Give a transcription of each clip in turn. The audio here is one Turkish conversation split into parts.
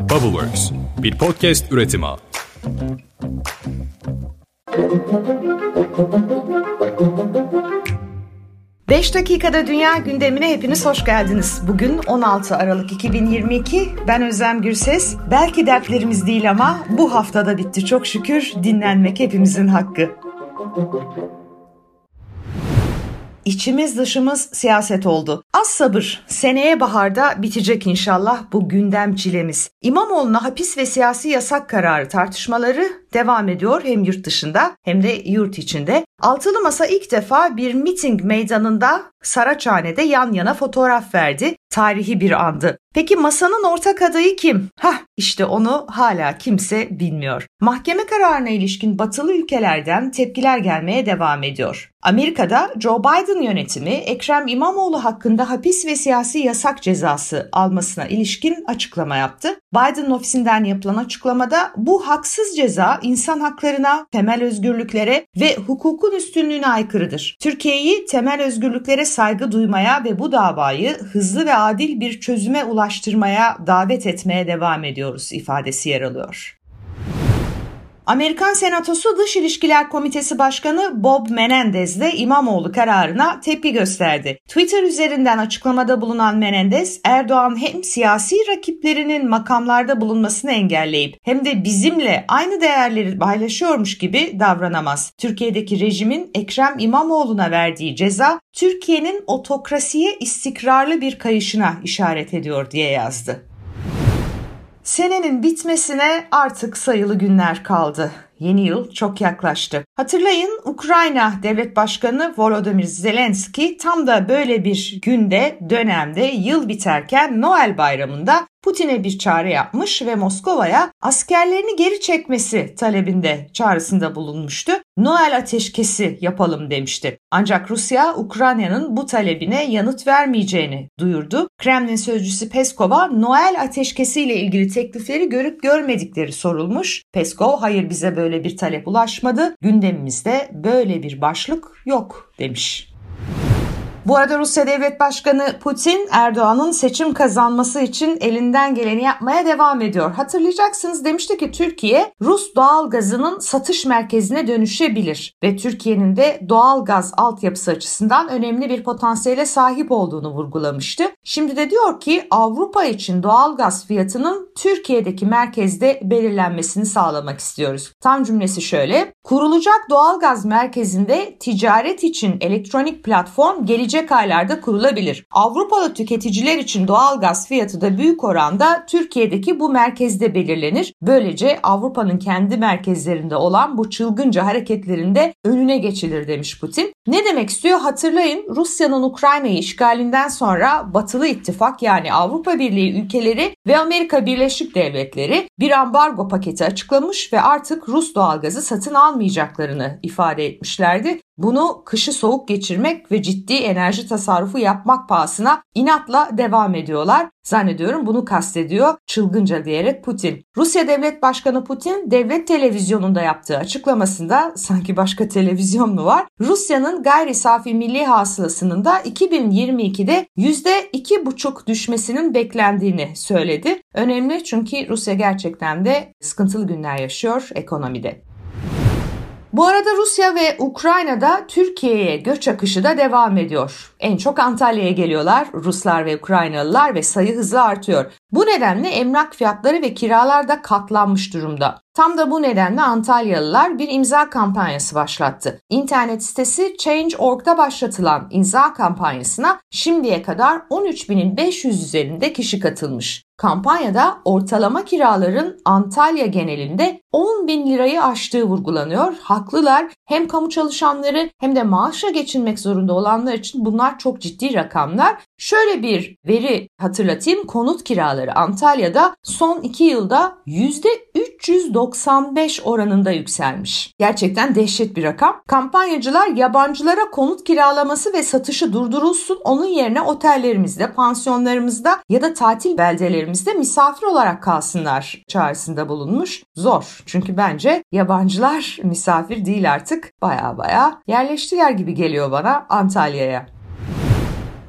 Bubbleworks, bir podcast üretimi. Beş dakikada dünya gündemine hepiniz hoş geldiniz. Bugün 16 Aralık 2022. Ben Özlem Gürses. Belki dertlerimiz değil ama bu haftada bitti çok şükür. Dinlenmek hepimizin hakkı. İçimiz dışımız siyaset oldu. Az sabır. Seneye baharda bitecek inşallah bu gündem çilemiz. İmamoğlu'na hapis ve siyasi yasak kararı tartışmaları devam ediyor hem yurt dışında hem de yurt içinde. Altılı Masa ilk defa bir miting meydanında Saraçhane'de yan yana fotoğraf verdi. Tarihi bir andı. Peki masanın ortak adayı kim? Hah işte onu hala kimse bilmiyor. Mahkeme kararına ilişkin batılı ülkelerden tepkiler gelmeye devam ediyor. Amerika'da Joe Biden yönetimi Ekrem İmamoğlu hakkında hapis ve siyasi yasak cezası almasına ilişkin açıklama yaptı. Biden ofisinden yapılan açıklamada bu haksız ceza insan haklarına, temel özgürlüklere ve hukukun üstünlüğüne aykırıdır. Türkiye'yi temel özgürlüklere saygı duymaya ve bu davayı hızlı ve adil bir çözüme ulaştırmaya davet etmeye devam ediyoruz ifadesi yer alıyor. Amerikan Senatosu Dış İlişkiler Komitesi Başkanı Bob Menendez de İmamoğlu kararına tepki gösterdi. Twitter üzerinden açıklamada bulunan Menendez, Erdoğan hem siyasi rakiplerinin makamlarda bulunmasını engelleyip hem de bizimle aynı değerleri paylaşıyormuş gibi davranamaz. Türkiye'deki rejimin Ekrem İmamoğlu'na verdiği ceza Türkiye'nin otokrasiye istikrarlı bir kayışına işaret ediyor diye yazdı. Senenin bitmesine artık sayılı günler kaldı. Yeni yıl çok yaklaştı. Hatırlayın Ukrayna Devlet Başkanı Volodymyr Zelenski tam da böyle bir günde, dönemde yıl biterken Noel Bayramı'nda Putin'e bir çağrı yapmış ve Moskova'ya askerlerini geri çekmesi talebinde çağrısında bulunmuştu. Noel ateşkesi yapalım demişti. Ancak Rusya Ukrayna'nın bu talebine yanıt vermeyeceğini duyurdu. Kremlin sözcüsü Peskov'a Noel ateşkesi ile ilgili teklifleri görüp görmedikleri sorulmuş. Peskov hayır bize böyle bir talep ulaşmadı. Gündemimizde böyle bir başlık yok demiş. Bu arada Rusya Devlet Başkanı Putin Erdoğan'ın seçim kazanması için elinden geleni yapmaya devam ediyor. Hatırlayacaksınız demişti ki Türkiye Rus doğal gazının satış merkezine dönüşebilir ve Türkiye'nin de doğal gaz altyapısı açısından önemli bir potansiyele sahip olduğunu vurgulamıştı. Şimdi de diyor ki Avrupa için doğal gaz fiyatının Türkiye'deki merkezde belirlenmesini sağlamak istiyoruz. Tam cümlesi şöyle. Kurulacak doğal gaz merkezinde ticaret için elektronik platform gelecek gelecek aylarda kurulabilir. Avrupalı tüketiciler için doğal gaz fiyatı da büyük oranda Türkiye'deki bu merkezde belirlenir. Böylece Avrupa'nın kendi merkezlerinde olan bu çılgınca hareketlerinde önüne geçilir demiş Putin. Ne demek istiyor hatırlayın Rusya'nın Ukrayna'yı işgalinden sonra Batılı ittifak yani Avrupa Birliği ülkeleri ve Amerika Birleşik Devletleri bir ambargo paketi açıklamış ve artık Rus doğalgazı satın almayacaklarını ifade etmişlerdi. Bunu kışı soğuk geçirmek ve ciddi enerji tasarrufu yapmak pahasına inatla devam ediyorlar. Zannediyorum bunu kastediyor çılgınca diyerek Putin. Rusya Devlet Başkanı Putin devlet televizyonunda yaptığı açıklamasında sanki başka televizyon mu var? Rusya'nın gayri safi milli hasılasının da 2022'de %2,5 düşmesinin beklendiğini söyledi. Önemli çünkü Rusya gerçekten de sıkıntılı günler yaşıyor ekonomide. Bu arada Rusya ve Ukrayna'da Türkiye'ye göç akışı da devam ediyor. En çok Antalya'ya geliyorlar Ruslar ve Ukraynalılar ve sayı hızla artıyor. Bu nedenle emlak fiyatları ve kiralar da katlanmış durumda. Tam da bu nedenle Antalyalılar bir imza kampanyası başlattı. İnternet sitesi Change.org'da başlatılan imza kampanyasına şimdiye kadar 13.500 üzerinde kişi katılmış. Kampanyada ortalama kiraların Antalya genelinde 10 bin lirayı aştığı vurgulanıyor. Haklılar hem kamu çalışanları hem de maaşla geçinmek zorunda olanlar için bunlar çok ciddi rakamlar. Şöyle bir veri hatırlatayım. Konut kiraları Antalya'da son 2 yılda %395 oranında yükselmiş. Gerçekten dehşet bir rakam. Kampanyacılar yabancılara konut kiralaması ve satışı durdurulsun. Onun yerine otellerimizde, pansiyonlarımızda ya da tatil beldelerimizde misafir olarak kalsınlar çağrısında bulunmuş. Zor. Çünkü bence yabancılar misafir değil artık. Baya baya yerleştiler gibi geliyor bana Antalya'ya.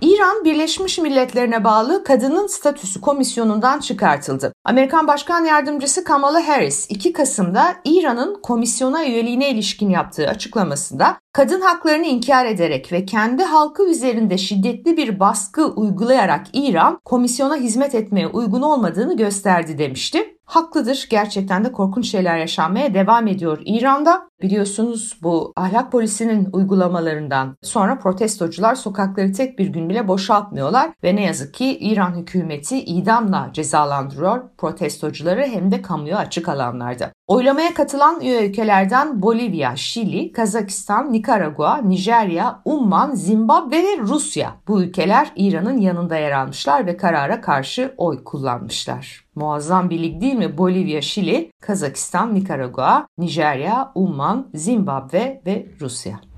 İran Birleşmiş Milletler'e bağlı Kadının Statüsü Komisyonu'ndan çıkartıldı. Amerikan Başkan Yardımcısı Kamala Harris 2 Kasım'da İran'ın komisyona üyeliğine ilişkin yaptığı açıklamasında kadın haklarını inkar ederek ve kendi halkı üzerinde şiddetli bir baskı uygulayarak İran komisyona hizmet etmeye uygun olmadığını gösterdi demişti. Haklıdır. Gerçekten de korkunç şeyler yaşanmaya devam ediyor İran'da. Biliyorsunuz bu ahlak polisinin uygulamalarından sonra protestocular sokakları tek bir gün bile boşaltmıyorlar ve ne yazık ki İran hükümeti idamla cezalandırıyor protestocuları hem de kamuya açık alanlarda. Oylamaya katılan üye ülkelerden Bolivya, Şili, Kazakistan, Nikaragua, Nijerya, Umman, Zimbabwe ve Rusya. Bu ülkeler İran'ın yanında yer almışlar ve karara karşı oy kullanmışlar. Muazzam bir lig değil mi? Bolivya, Şili, Kazakistan, Nikaragua, Nijerya, Umman, Zimbabwe ve Rusya.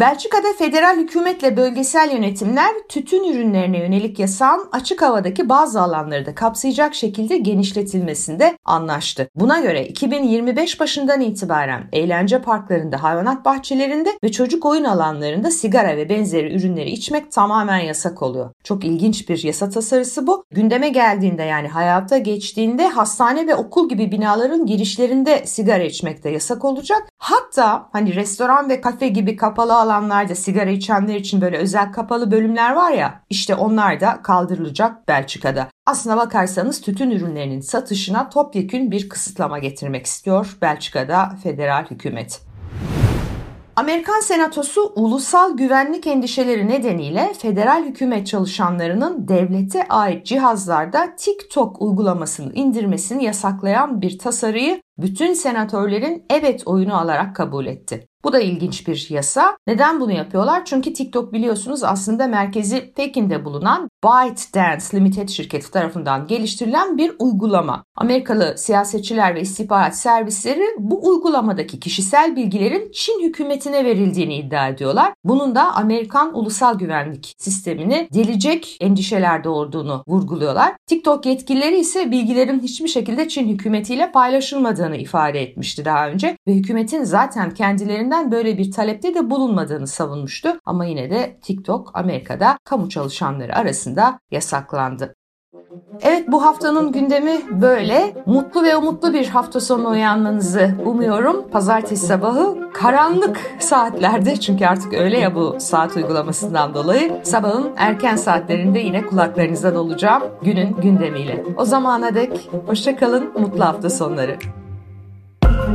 Belçika'da federal hükümetle bölgesel yönetimler tütün ürünlerine yönelik yasağın açık havadaki bazı alanları da kapsayacak şekilde genişletilmesinde anlaştı. Buna göre 2025 başından itibaren eğlence parklarında, hayvanat bahçelerinde ve çocuk oyun alanlarında sigara ve benzeri ürünleri içmek tamamen yasak oluyor. Çok ilginç bir yasa tasarısı bu. Gündeme geldiğinde yani hayata geçtiğinde hastane ve okul gibi binaların girişlerinde sigara içmek de yasak olacak. Hatta hani restoran ve kafe gibi kapalı alanlarda sigara içenler için böyle özel kapalı bölümler var ya işte onlar da kaldırılacak Belçika'da. Aslına bakarsanız tütün ürünlerinin satışına topyekün bir kısıtlama getirmek istiyor Belçika'da federal hükümet. Amerikan Senatosu ulusal güvenlik endişeleri nedeniyle federal hükümet çalışanlarının devlete ait cihazlarda TikTok uygulamasını indirmesini yasaklayan bir tasarıyı bütün senatörlerin evet oyunu alarak kabul etti. Bu da ilginç bir yasa. Neden bunu yapıyorlar? Çünkü TikTok biliyorsunuz aslında merkezi Pekin'de bulunan ByteDance Limited şirketi tarafından geliştirilen bir uygulama. Amerikalı siyasetçiler ve istihbarat servisleri bu uygulamadaki kişisel bilgilerin Çin hükümetine verildiğini iddia ediyorlar. Bunun da Amerikan ulusal güvenlik sistemini delecek endişelerde olduğunu vurguluyorlar. TikTok yetkilileri ise bilgilerin hiçbir şekilde Çin hükümetiyle paylaşılmadığını ifade etmişti daha önce ve hükümetin zaten kendilerinden böyle bir talepte de bulunmadığını savunmuştu. Ama yine de TikTok Amerika'da kamu çalışanları arasında yasaklandı. Evet bu haftanın gündemi böyle. Mutlu ve umutlu bir hafta sonu uyanmanızı umuyorum. Pazartesi sabahı karanlık saatlerde çünkü artık öyle ya bu saat uygulamasından dolayı sabahın erken saatlerinde yine kulaklarınızdan olacağım günün gündemiyle. O zamana dek hoşçakalın, mutlu hafta sonları.